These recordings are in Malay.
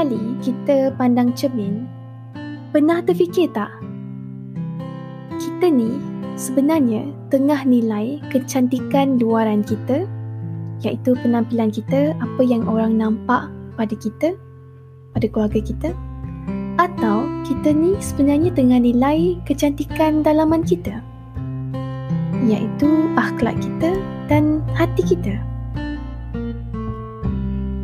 kali kita pandang cermin, pernah terfikir tak? Kita ni sebenarnya tengah nilai kecantikan luaran kita iaitu penampilan kita, apa yang orang nampak pada kita, pada keluarga kita atau kita ni sebenarnya tengah nilai kecantikan dalaman kita iaitu akhlak kita dan hati kita.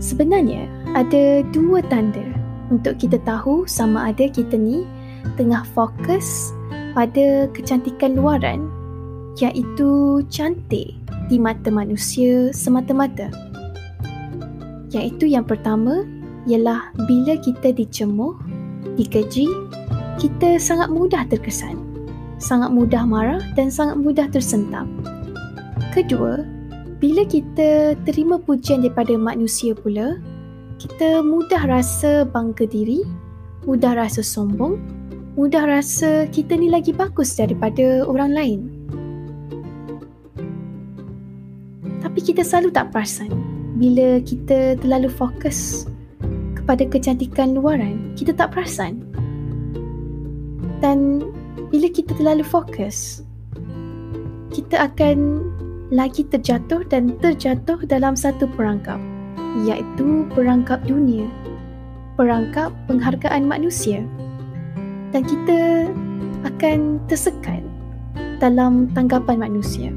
Sebenarnya ada dua tanda untuk kita tahu sama ada kita ni tengah fokus pada kecantikan luaran iaitu cantik di mata manusia semata-mata. Iaitu yang pertama ialah bila kita dicemuh, dikeji, kita sangat mudah terkesan, sangat mudah marah dan sangat mudah tersentam. Kedua, bila kita terima pujian daripada manusia pula, kita mudah rasa bangga diri, mudah rasa sombong, mudah rasa kita ni lagi bagus daripada orang lain. Tapi kita selalu tak perasan bila kita terlalu fokus kepada kecantikan luaran, kita tak perasan. Dan bila kita terlalu fokus, kita akan lagi terjatuh dan terjatuh dalam satu perangkap iaitu perangkap dunia, perangkap penghargaan manusia. Dan kita akan tersekat dalam tanggapan manusia.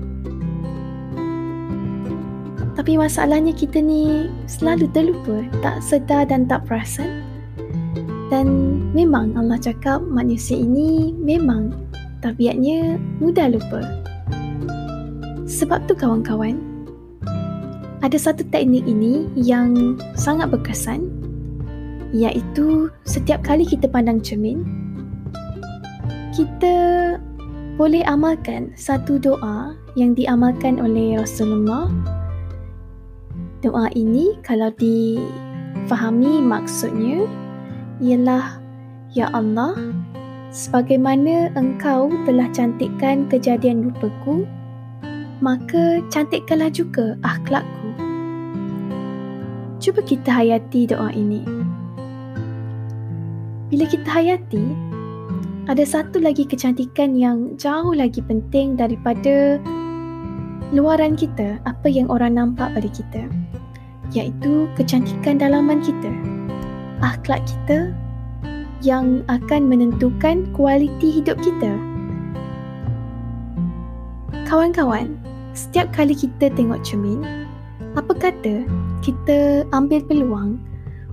Tapi masalahnya kita ni selalu terlupa, tak sedar dan tak perasan. Dan memang Allah cakap manusia ini memang tabiatnya mudah lupa. Sebab tu kawan-kawan, ada satu teknik ini yang sangat berkesan iaitu setiap kali kita pandang cermin kita boleh amalkan satu doa yang diamalkan oleh Rasulullah doa ini kalau difahami maksudnya ialah Ya Allah sebagaimana engkau telah cantikkan kejadian lupaku maka cantikkanlah juga akhlakku. Cuba kita hayati doa ini. Bila kita hayati, ada satu lagi kecantikan yang jauh lagi penting daripada luaran kita, apa yang orang nampak pada kita, iaitu kecantikan dalaman kita, akhlak kita yang akan menentukan kualiti hidup kita. Kawan-kawan, setiap kali kita tengok cermin, apa kata kita ambil peluang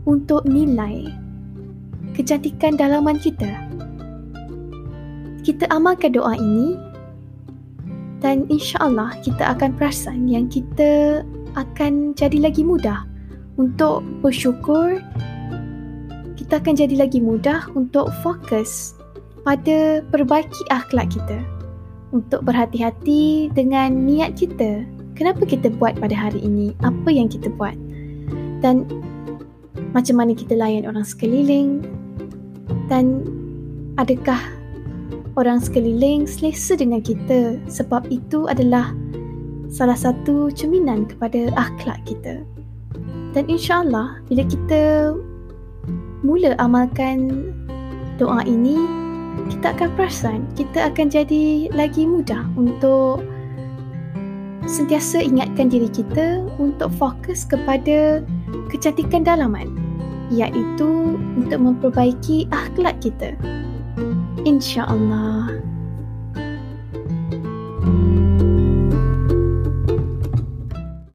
untuk nilai kecantikan dalaman kita? Kita amalkan doa ini dan insya-Allah kita akan perasan yang kita akan jadi lagi mudah untuk bersyukur kita akan jadi lagi mudah untuk fokus pada perbaiki akhlak kita untuk berhati-hati dengan niat kita. Kenapa kita buat pada hari ini? Apa yang kita buat? Dan macam mana kita layan orang sekeliling? Dan adakah orang sekeliling selesa dengan kita? Sebab itu adalah salah satu cerminan kepada akhlak kita. Dan insyaAllah bila kita mula amalkan doa ini, kita akan perasan kita akan jadi lagi mudah untuk sentiasa ingatkan diri kita untuk fokus kepada kecantikan dalaman iaitu untuk memperbaiki akhlak kita. InsyaAllah.